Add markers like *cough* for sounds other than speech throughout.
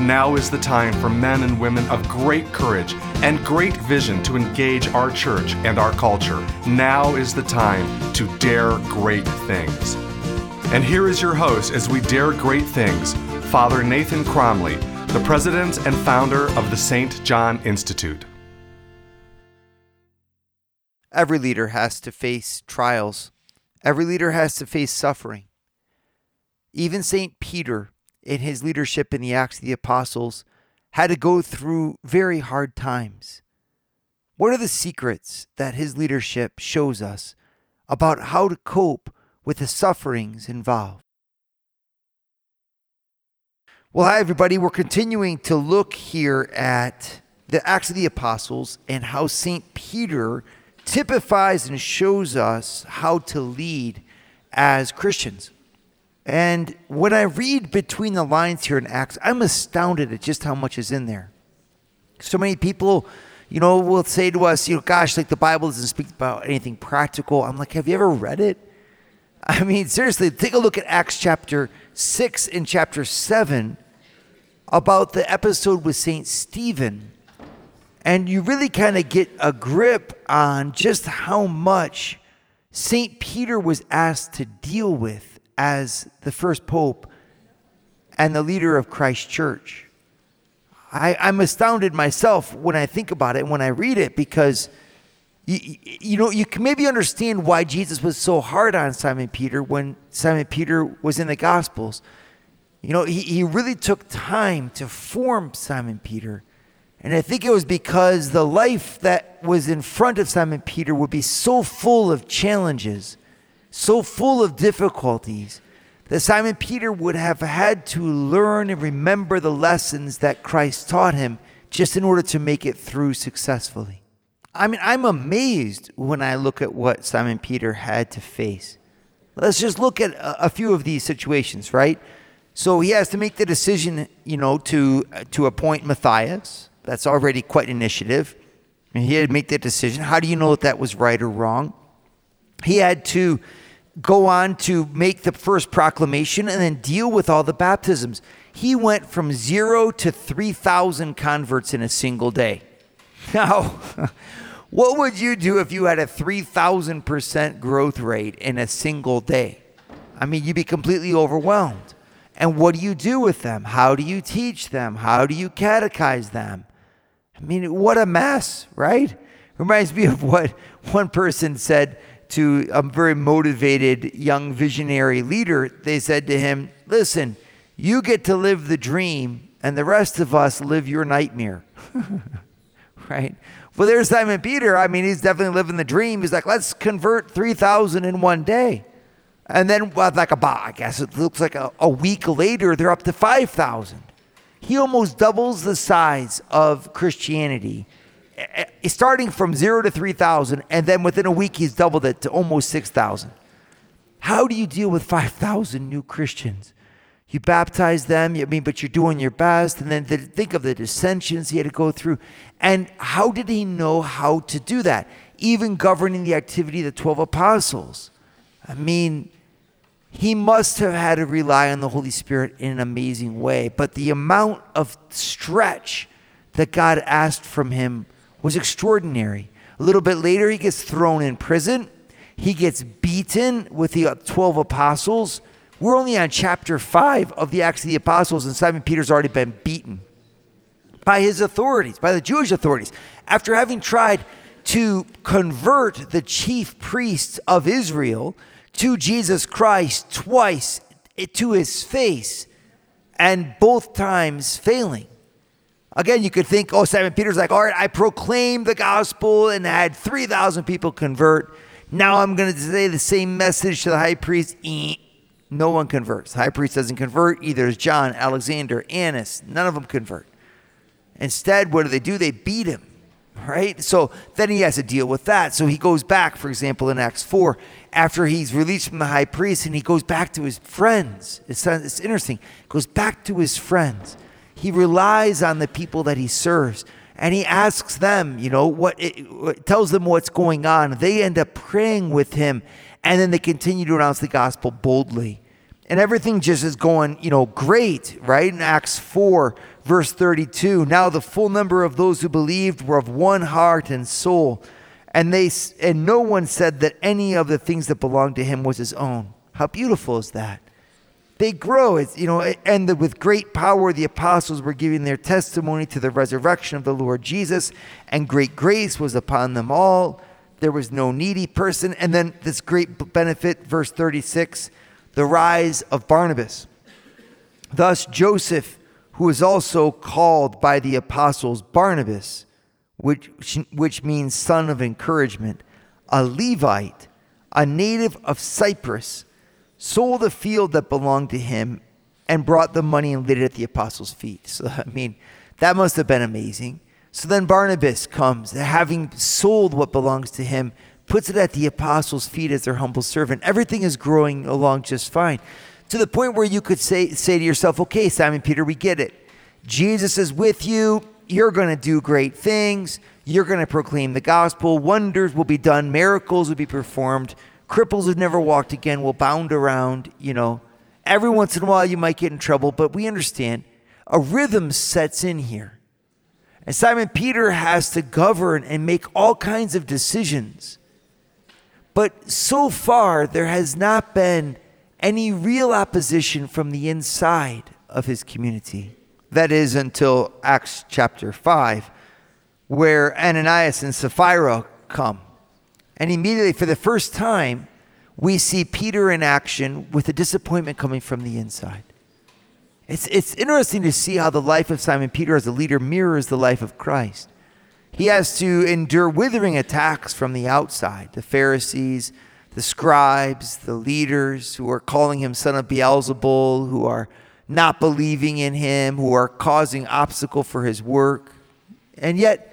Now is the time for men and women of great courage and great vision to engage our church and our culture. Now is the time to dare great things. And here is your host as we dare great things, Father Nathan Cromly, the president and founder of the St. John Institute. Every leader has to face trials. Every leader has to face suffering. Even St. Peter, in his leadership in the Acts of the Apostles, had to go through very hard times. What are the secrets that his leadership shows us about how to cope with the sufferings involved? Well, hi, everybody. We're continuing to look here at the Acts of the Apostles and how St. Peter typifies and shows us how to lead as Christians. And when I read between the lines here in Acts, I'm astounded at just how much is in there. So many people, you know, will say to us, you know, gosh, like the Bible doesn't speak about anything practical. I'm like, have you ever read it? *laughs* I mean, seriously, take a look at Acts chapter 6 and chapter 7 about the episode with St. Stephen and you really kind of get a grip on just how much St. Peter was asked to deal with as the first pope and the leader of Christ Church. I, I'm astounded myself when I think about it, and when I read it, because you, you know, you can maybe understand why Jesus was so hard on Simon Peter when Simon Peter was in the Gospels. You know, he, he really took time to form Simon Peter and I think it was because the life that was in front of Simon Peter would be so full of challenges, so full of difficulties, that Simon Peter would have had to learn and remember the lessons that Christ taught him just in order to make it through successfully. I mean, I'm amazed when I look at what Simon Peter had to face. Let's just look at a, few of these situations, right? So he has to make the decision, you know, to to appoint Matthias, that's already quite an initiative. And he had to make that decision. How do you know if that was right or wrong? He had to go on to make the first proclamation and then deal with all the baptisms. He went from zero to 3,000 converts in a single day. *laughs* Now, *laughs* what would you do if you had a 3,000% growth rate in a single day? I mean, you'd be completely overwhelmed. And what do you do with them? How do you teach them? How do you catechize them? I mean, what a mess, right? Reminds me of what *laughs* one person said to a very motivated young visionary leader. They said to him, Listen, you get to live the dream, and the rest of us live your nightmare. *laughs* right? Well, there's Simon Peter. I mean, he's definitely living the dream. He's like, let's convert 3,000 in one day. And then, well, like about, I guess it looks like a, a week later, they're up to 5,000 he almost doubles the size of Christianity, Eh, starting from zero to 3,000, and then within a week, he's doubled it to almost 6,000. How do you deal with 5,000 new Christians? You baptize them, I mean, but you're doing your best. And then the, think of the dissensions he had to go through. And how did he know how to do that? Even governing the activity of the 12 apostles. I mean, he must have had to rely on the Holy Spirit in an amazing way. But the amount of stretch that God asked from him was extraordinary. A little bit later, he gets thrown in prison. He gets beaten with the uh, 12 apostles. We're only on chapter 5 of the Acts of the Apostles, and Simon Peter's already been beaten by his authorities, by the Jewish authorities, after having tried to convert the chief priests of Israel to Jesus Christ twice eh, to his face, and both times failing. Again, you could think, oh, Simon Peter's like, all right, I proclaimed the gospel and had 3,000 people convert. Now I'm going to say the same message to the high priest. Eh, no one converts. The high priest doesn't convert. Either is John, Alexander, Annas. None of them convert. Instead, what do they do? They beat him. right? So then he has to deal with that. So he goes back, for example, in Acts 4, after he's released from the high priest and he goes back to his friends. It's, it's interesting. He goes back to his friends. He relies on the people that he serves and he asks them, you know, what it, tells them what's going on. They end up praying with him and then they continue to announce the gospel boldly. And everything just is going, you know, great, right? In Acts 4, verse 32, now the full number of those who believed were of one heart and soul. And they and no one said that any of the things that belonged to him was his own. How beautiful is that? They grow. It's, you know, and with great power the apostles were giving their testimony to the resurrection of the Lord Jesus, and great grace was upon them all. There was no needy person. And then this great benefit, verse 36, the rise of Barnabas. Thus Joseph, who is also called by the apostles Barnabas, which, which means son of encouragement, a Levite, a native of Cyprus, sold the field that belonged to him and brought the money and laid it at the apostles' feet. So, I mean, that must have been amazing. So then Barnabas comes, having sold what belongs to him, puts it at the apostles' feet as their humble servant. Everything is growing along just fine. To the point where you could say, say to yourself, okay, Simon Peter, we get it. Jesus is with you you're going to do great things. You're going to proclaim the gospel. Wonders will be done. Miracles will be performed. Cripples who've never walked again will bound around. You know, every once in a while you might get in trouble, but we understand a rhythm sets in here. And Simon Peter has to govern and make all kinds of decisions. But so far, there has not been any real opposition from the inside of his community. That is until Acts chapter 5, where Ananias and Sapphira come. And immediately, for the first time, we see Peter in action with a disappointment coming from the inside. It's, it's interesting to see how the life of Simon Peter as a leader mirrors the life of Christ. He has to endure withering attacks from the outside the Pharisees, the scribes, the leaders who are calling him son of Beelzebul, who are not believing in him, who are causing obstacle for his work. And yet,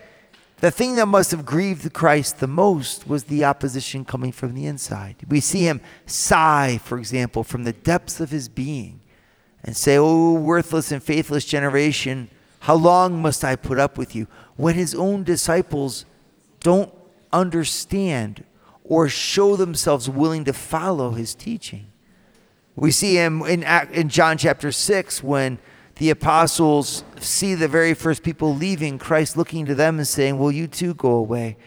the thing that must have grieved Christ the most was the opposition coming from the inside. We see him sigh, for example, from the depths of his being and say, Oh, worthless and faithless generation, how long must I put up with you? When his own disciples don't understand or show themselves willing to follow his teaching. We see him in, in John chapter 6 when the apostles see the very first people leaving, Christ looking to them and saying, Will you too go away?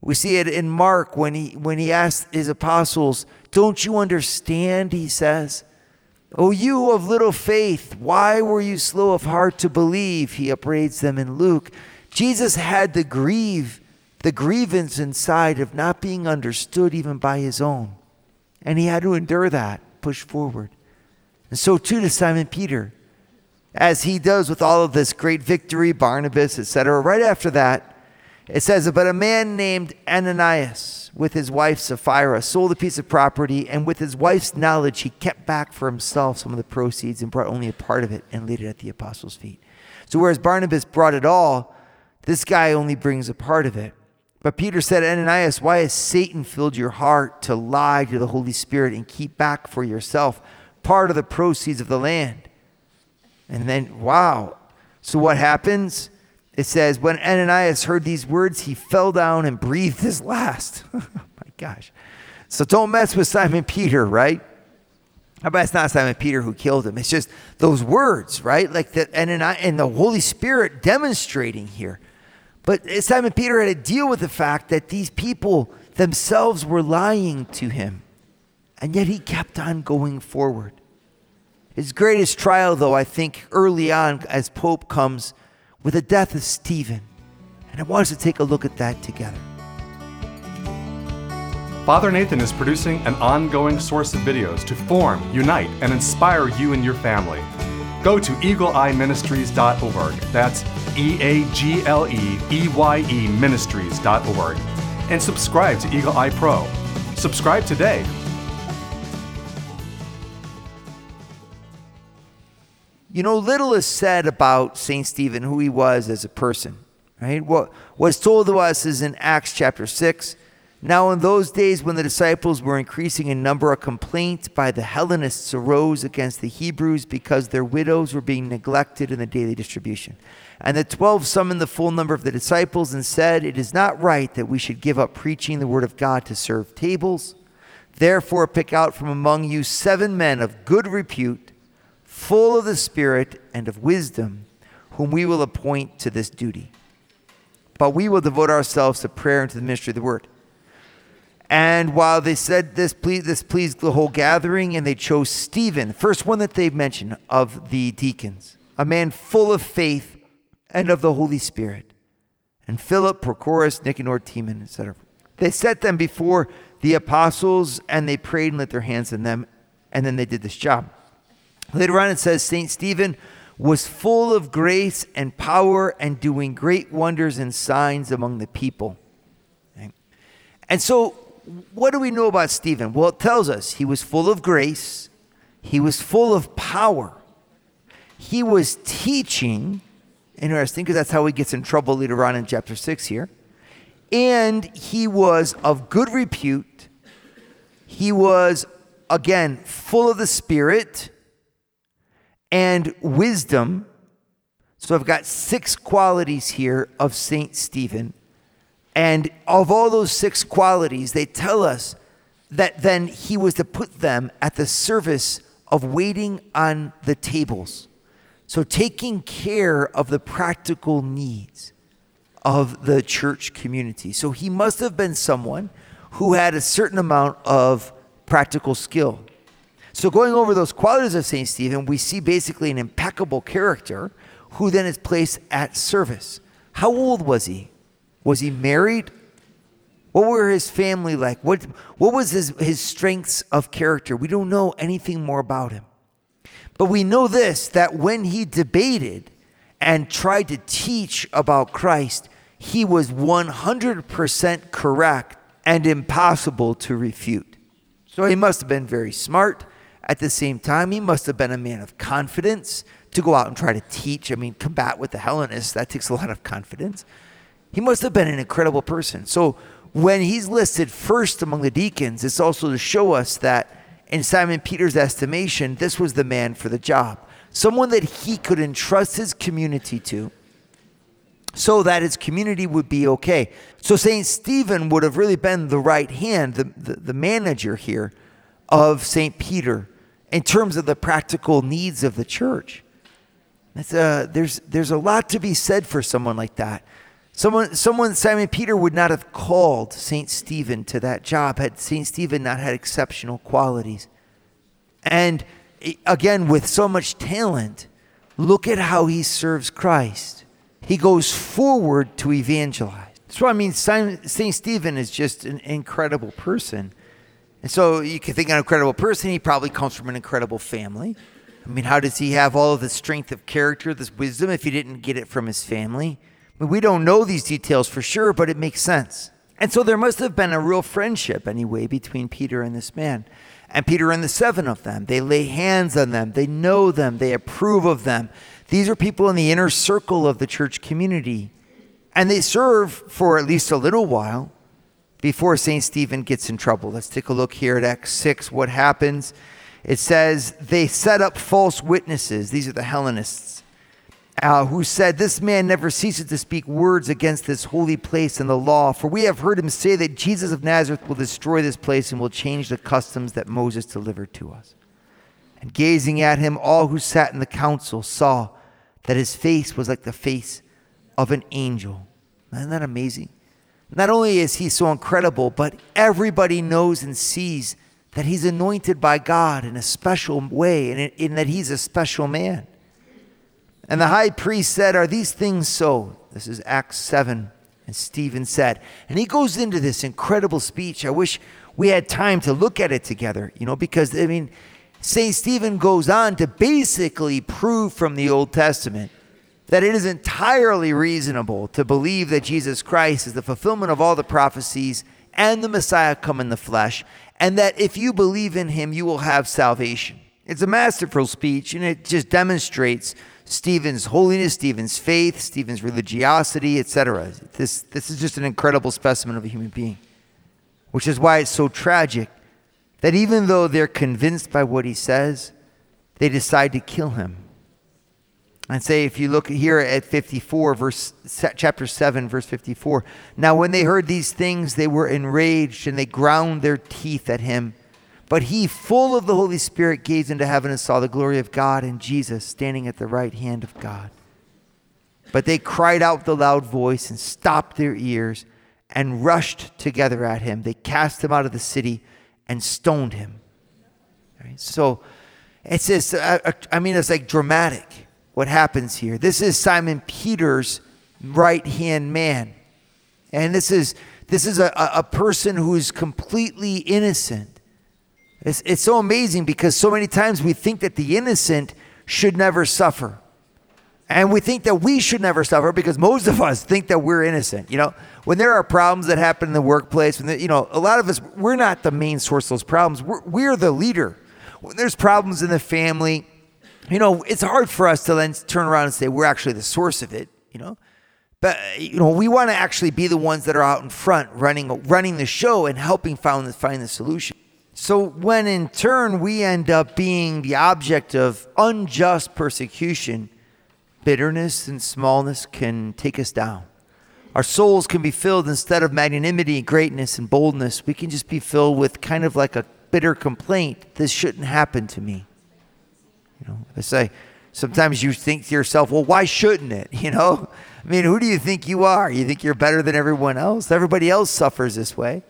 We see it in Mark when he, when he asked his apostles, Don't you understand? He says, Oh, you of little faith, why were you slow of heart to believe? He upbraids them in Luke. Jesus had the grieve the grievance inside of not being understood even by his own. And he had to endure that push forward. And so too does Simon Peter. As he does with all of this great victory, Barnabas, etc. Right after that, it says, But a man named Ananias, with his wife Sapphira, sold a piece of property, and with his wife's knowledge, he kept back for himself some of the proceeds and brought only a part of it and laid it at the apostles' feet. So whereas Barnabas brought it all, this guy only brings a part of it. But Peter said, Ananias, why has Satan filled your heart to lie to the Holy Spirit and keep back for yourself part of the proceeds of the land? And then, wow. So what happens? It says, when Ananias heard these words, he fell down and breathed his last. *laughs* oh my gosh. So don't mess with Simon Peter, right? But it's not Simon Peter who killed him. It's just those words, right? Like that, and, and the Holy Spirit demonstrating here. But Simon Peter had to deal with the fact that these people themselves were lying to him. And yet he kept on going forward. His greatest trial, though, I think, early on as Pope comes with the death of Stephen. And I want us to take a look at that together. Father Nathan is producing an ongoing source of videos to form, unite, and inspire you and your family. Go to eagleeyeministries.org. That's E A G L E E Y E ministries.org. And subscribe to Eagle Eye Pro. Subscribe today. You know, little is said about St. Stephen, who he was as a person. Right? What was told to us is in Acts chapter 6. Now, in those days when the disciples were increasing in number, a complaint by the Hellenists arose against the Hebrews because their widows were being neglected in the daily distribution. And the twelve summoned the full number of the disciples and said, It is not right that we should give up preaching the word of God to serve tables. Therefore, pick out from among you seven men of good repute, full of the Spirit and of wisdom, whom we will appoint to this duty. But we will devote ourselves to prayer and to the ministry of the word. And while they said this, pleased, this pleased the whole gathering, and they chose Stephen, first one that they mentioned of the deacons, a man full of faith and of the Holy Spirit. And Philip, Prochorus, Nicanor, Timon, etc. They set them before the apostles and they prayed and lit their hands on them, and then they did this job. Later on, it says St. Stephen was full of grace and power and doing great wonders and signs among the people. And so, what do we know about Stephen? Well, it tells us he was full of grace, he was full of power, he was teaching Interesting, because that's how he gets in trouble later on in chapter 6 here. And he was of good repute. He was, again, full of the Spirit and wisdom. So I've got six qualities here of St. Stephen. And of all those six qualities, they tell us that then he was to put them at the service of waiting on the tables. So, taking care of the practical needs of the church community. So, he must have been someone who had a certain amount of practical skill. So, going over those qualities of St. Stephen, we see basically an impeccable character who then is placed at service. How old was he? Was he married? What were his family like? What, what was his, his strengths of character? We don't know anything more about him. But we know this that when he debated and tried to teach about Christ, he was 100% correct and impossible to refute. So he must have been very smart. At the same time, he must have been a man of confidence to go out and try to teach. I mean, combat with the Hellenists, that takes a lot of confidence. He must have been an incredible person. So when he's listed first among the deacons, it's also to show us that in Simon Peter's estimation, this was the man for the job. Someone that he could entrust his community to so that his community would be okay. So St. Stephen would have really been the right hand, the, the, the manager here of St. Peter in terms of the practical needs of the church. A, uh, there's, there's a lot to be said for someone like that. Someone, someone, Simon Peter would not have called St. Stephen to that job had St. Stephen not had exceptional qualities. And again, with so much talent, look at how he serves Christ. He goes forward to evangelize. That's what I mean. St. Stephen is just an incredible person. And so you can think an incredible person, he probably comes from an incredible family. I mean, how does he have all of the strength of character, this wisdom, if he didn't get it from his family? I mean, We don't know these details for sure, but it makes sense. And so there must have been a real friendship, anyway, between Peter and this man. And Peter and the seven of them. They lay hands on them, they know them, they approve of them. These are people in the inner circle of the church community. And they serve for at least a little while before St. Stephen gets in trouble. Let's take a look here at Acts 6. What happens? It says, They set up false witnesses. These are the Hellenists uh, who said, This man never ceases to speak words against this holy place and the law, for we have heard him say that Jesus of Nazareth will destroy this place and will change the customs that Moses delivered to us. And gazing at him, all who sat in the council saw that his face was like the face of an angel. Isn't that amazing? Not only is he so incredible, but everybody knows and sees that he's anointed by God in a special way and in that he's a special man. And the high priest said, Are these things so? This is Acts 7. And Stephen said, and he goes into this incredible speech. I wish we had time to look at it together, you know, because, I mean, St. Stephen goes on to basically prove from the Old Testament that it is entirely reasonable to believe that Jesus Christ is the fulfillment of all the prophecies and the Messiah come in the flesh, and that if you believe in him, you will have salvation. It's a masterful speech, and it just demonstrates Stephen's holiness, Stephen's faith, Stephen's religiosity, etc. This, this is just an incredible specimen of a human being, which is why it's so tragic that even though they're convinced by what he says, they decide to kill him. And say, if you look here at 54, verse chapter 7, verse 54. Now, when they heard these things, they were enraged and they ground their teeth at him. But he, full of the Holy Spirit, gazed into heaven and saw the glory of God and Jesus standing at the right hand of God. But they cried out with a loud voice and stopped their ears and rushed together at him. They cast him out of the city and stoned him. Right? So it's just, uh, uh, I mean, it's like dramatic what happens here. This is Simon Peter's right hand man. And this is, this is a, a person who is completely innocent. It's, it's so amazing because so many times we think that the innocent should never suffer. And we think that we should never suffer because most of us think that we're innocent. You know, when there are problems that happen in the workplace, when the, you know, a lot of us, we're not the main source of those problems. We're, we're the leader. When there's problems in the family, you know, it's hard for us to then turn around and say we're actually the source of it. You know, but you know, we want to actually be the ones that are out in front, running running the show and helping find the, find the solution. So when in turn we end up being the object of unjust persecution bitterness and smallness can take us down. Our souls can be filled instead of magnanimity, greatness, and boldness. We can just be filled with kind of like a bitter complaint. This shouldn't happen to me. You know, I say sometimes you think to yourself, well, why shouldn't it? *laughs* You know, I mean, who do you think you are? You think you're better than everyone else? Everybody else suffers this way.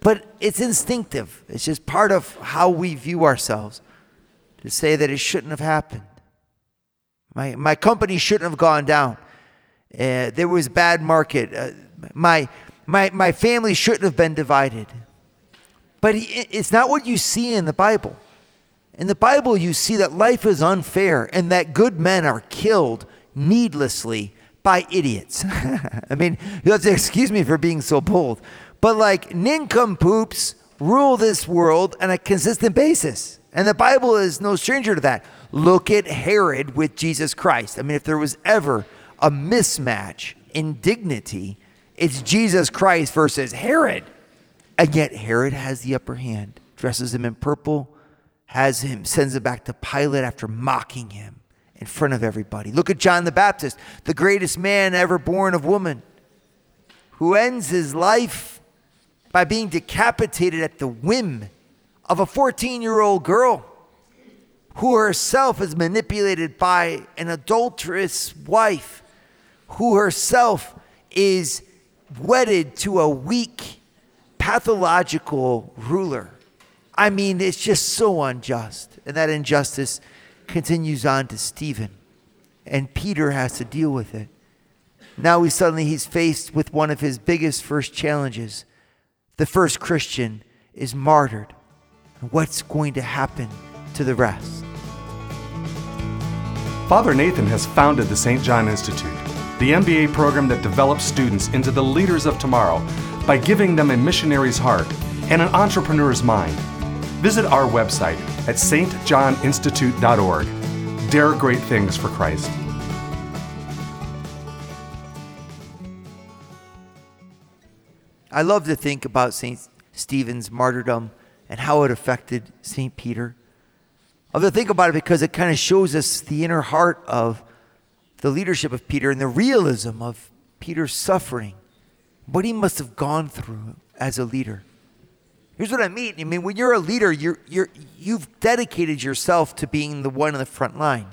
But it's instinctive, it's just part of how we view ourselves to say that it shouldn't have happened. My, my company shouldn't have gone down. Uh, there was bad market. Uh, my, my, my family shouldn't have been divided. But it's not what you see in the Bible. In the Bible, you see that life is unfair and that good men are killed needlessly by idiots. *laughs* I mean, you have to excuse me for being so bold, but like nincompoops rule this world on a consistent basis. And the Bible is no stranger to that. Look at Herod with Jesus Christ. I mean, if there was ever a mismatch in dignity, it's Jesus Christ versus Herod. And yet Herod has the upper hand, dresses him in purple, has him, sends him back to Pilate after mocking him in front of everybody. Look at John the Baptist, the greatest man ever born of woman, who ends his life by being decapitated at the whim of a 14 year old girl who herself is manipulated by an adulterous wife, who herself is wedded to a weak, pathological ruler. I mean, it's just so unjust. And that injustice continues on to Stephen. And Peter has to deal with it. Now he suddenly he's faced with one of his biggest first challenges. The first Christian is martyred. What's going to happen to the rest. Father Nathan has founded the St. John Institute, the MBA program that develops students into the leaders of tomorrow by giving them a missionary's heart and an entrepreneur's mind. Visit our website at stjohninstitute.org. Dare great things for Christ. I love to think about St. Stephen's martyrdom and how it affected St. Peter. I love to think about it because it kind of shows us the inner heart of the leadership of Peter and the realism of Peter's suffering, what he must have gone through as a leader. Here's what I mean. I mean, when you're a leader, you're, you're, you've dedicated yourself to being the one in the front line.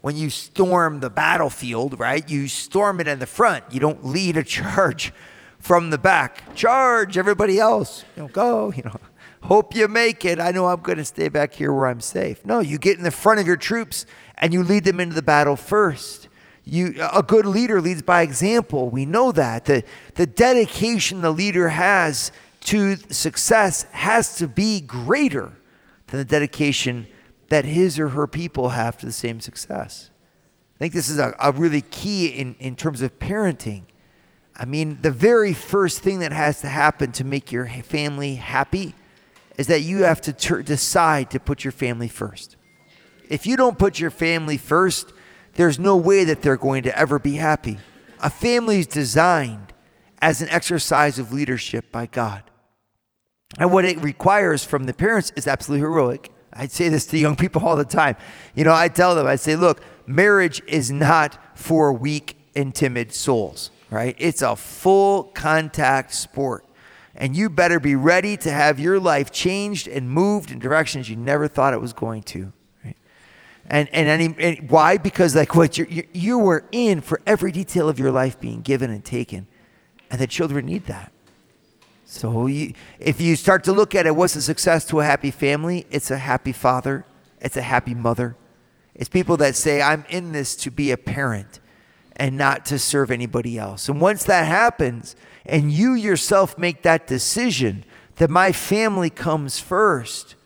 When you storm the battlefield, right, you storm it in the front. You don't lead a charge *laughs* from the back. Charge, everybody else. You know, go, you know. Hope you make it. I know I'm going to stay back here where I'm safe. No, you get in the front of your troops and you lead them into the battle first. You, a good leader leads by example. We know that. The, the dedication the leader has to success has to be greater than the dedication that his or her people have to the same success. I think this is a, a really key in, in terms of parenting. I mean, the very first thing that has to happen to make your family happy is that you have to ter- decide to put your family first. If you don't put your family first, there's no way that they're going to ever be happy. A family is designed as an exercise of leadership by God. And what it requires from the parents is absolutely heroic. I say this to young people all the time. You know, I tell them, I say, look, marriage is not for weak and timid souls, right? It's a full contact sport. And you better be ready to have your life changed and moved in directions you never thought it was going to. And, and, any, and why? Because like what you you were in for every detail of your life being given and taken. And the children need that. So you, if you start to look at it, what's a success to a happy family? It's a happy father. It's a happy mother. It's people that say, I'm in this to be a parent and not to serve anybody else. And once that happens, and you yourself make that decision that my family comes first,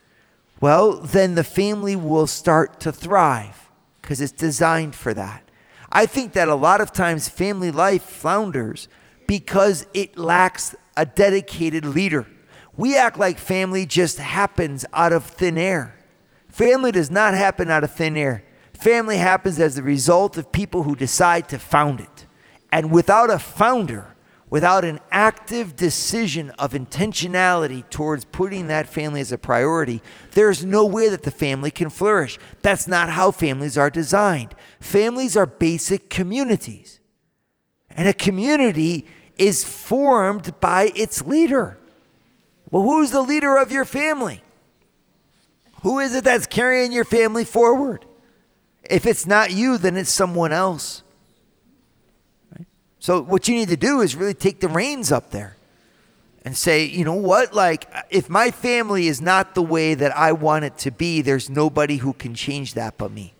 well, then the family will start to thrive because it's designed for that. I think that a lot of times family life flounders because it lacks a dedicated leader. We act like family just happens out of thin air. Family does not happen out of thin air. Family happens as the result of people who decide to found it. And without a founder, without an active decision of intentionality towards putting that family as a priority, there's no way that the family can flourish. That's not how families are designed. Families are basic communities. And a community is formed by its leader. Well, who's the leader of your family? Who is it that's carrying your family forward? If it's not you, then it's someone else. So, what you need to do is really take the reins up there and say, you know what? Like, if my family is not the way that I want it to be, there's nobody who can change that but me.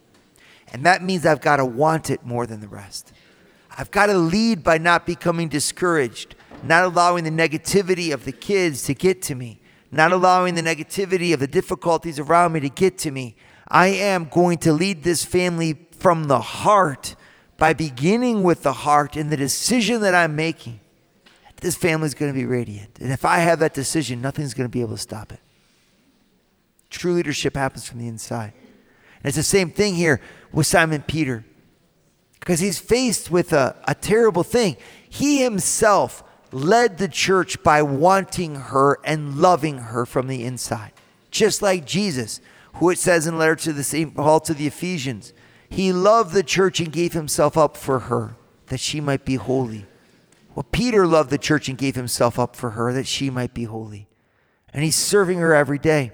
And that means I've got to want it more than the rest. I've got to lead by not becoming discouraged, not allowing the negativity of the kids to get to me, not allowing the negativity of the difficulties around me to get to me. I am going to lead this family from the heart by beginning with the heart and the decision that I'm making. This family is going to be radiant. And if I have that decision, nothing's going to be able to stop it. True leadership happens from the inside. And it's the same thing here with Simon Peter because he's faced with a, a terrible thing. He himself led the church by wanting her and loving her from the inside, just like Jesus who it says in letter to the St. Paul to the Ephesians, he loved the church and gave himself up for her that she might be holy. Well, Peter loved the church and gave himself up for her that she might be holy. And he's serving her every day.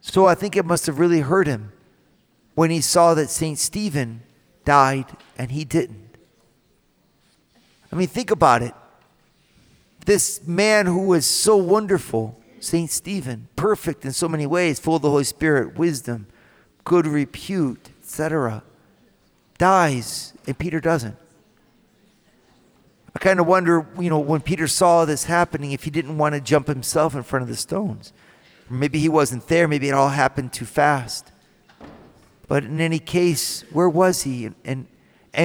So I think it must have really hurt him when he saw that St. Stephen died and he didn't. I mean, think about it. This man who was so wonderful, St. Stephen, perfect in so many ways, full of the Holy Spirit, wisdom, good repute, etc., dies, and Peter doesn't. I kind of wonder, you know, when Peter saw this happening, if he didn't want to jump himself in front of the stones. maybe he wasn't there, maybe it all happened too fast. But in any case, where was he? And, and,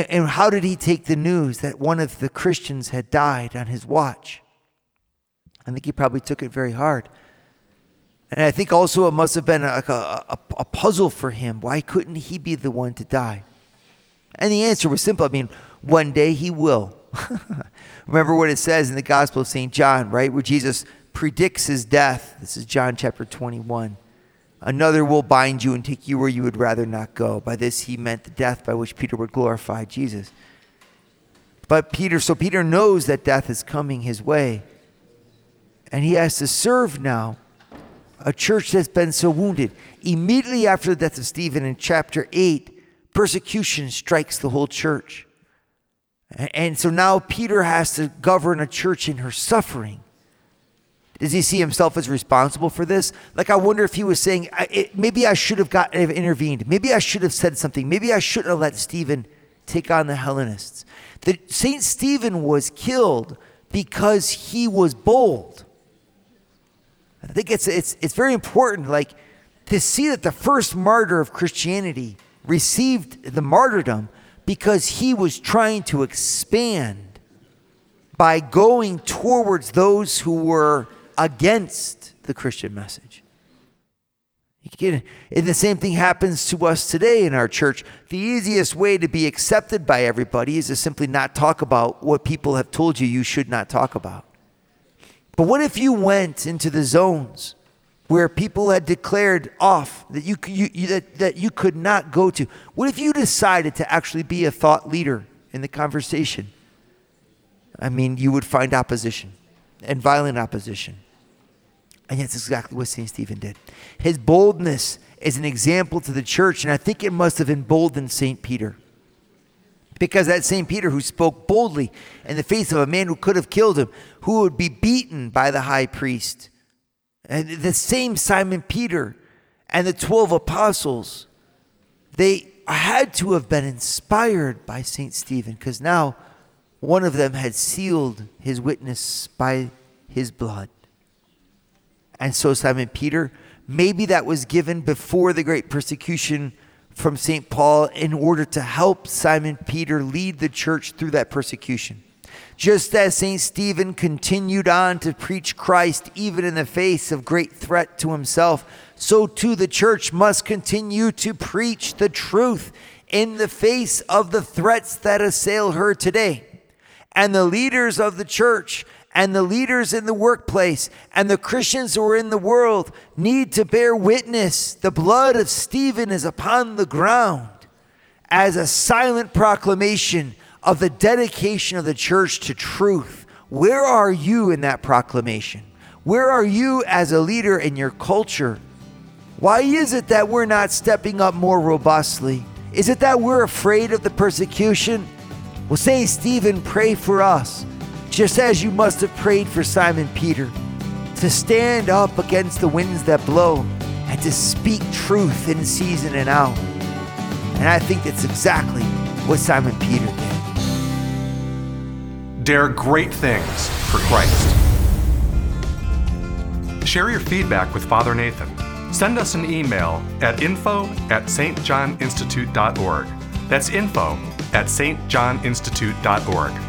and how did he take the news that one of the Christians had died on his watch? I think he probably took it very hard. And I think also it must have been a, a, a, puzzle for him. Why couldn't he be the one to die? And the answer was simple. I mean, one day he will. *laughs* Remember what it says in the Gospel of St. John, right? Where Jesus predicts his death. This is John chapter 21. Another will bind you and take you where you would rather not go. By this he meant the death by which Peter would glorify Jesus. But Peter, so Peter knows that death is coming his way. And he has to serve now a church that's been so wounded. Immediately after the death of Stephen in chapter 8, persecution strikes the whole church. And so now Peter has to govern a church in her suffering. Does he see himself as responsible for this? Like, I wonder if he was saying, maybe I should have got intervened. Maybe I should have said something. Maybe I shouldn't have let Stephen take on the Hellenists. That St. Stephen was killed because he was bold. I think it's, it's, it's very important, like, to see that the first martyr of Christianity received the martyrdom because he was trying to expand by going towards those who were against the Christian message. And the same thing happens to us today in our church. The easiest way to be accepted by everybody is to simply not talk about what people have told you you should not talk about. But what if you went into the zones where people had declared off that you, you, you, that, that you could not go to? What if you decided to actually be a thought leader in the conversation? I mean, you would find opposition and violent opposition. And that's exactly what St. Stephen did. His boldness is an example to the church, and I think it must have emboldened St. Peter. Because that St. Peter who spoke boldly in the face of a man who could have killed him, who would be beaten by the high priest, and the same Simon Peter and the 12 apostles, they had to have been inspired by St. Stephen because now one of them had sealed his witness by his blood. And so, Simon Peter, maybe that was given before the great persecution from St. Paul in order to help Simon Peter lead the church through that persecution. Just as St. Stephen continued on to preach Christ even in the face of great threat to himself, so too the church must continue to preach the truth in the face of the threats that assail her today. And the leaders of the church and the leaders in the workplace and the Christians who are in the world need to bear witness. The blood of Stephen is upon the ground as a silent proclamation of the dedication of the church to truth. Where are you in that proclamation? Where are you as a leader in your culture? Why is it that we're not stepping up more robustly? Is it that we're afraid of the persecution? Well, St. Stephen, pray for us just as you must have prayed for Simon Peter, to stand up against the winds that blow and to speak truth in season and out. And I think that's exactly what Simon Peter did. Dare great things for Christ. Share your feedback with Father Nathan. Send us an email at info at stjohninstitute.org. That's info at stjohninstitute.org.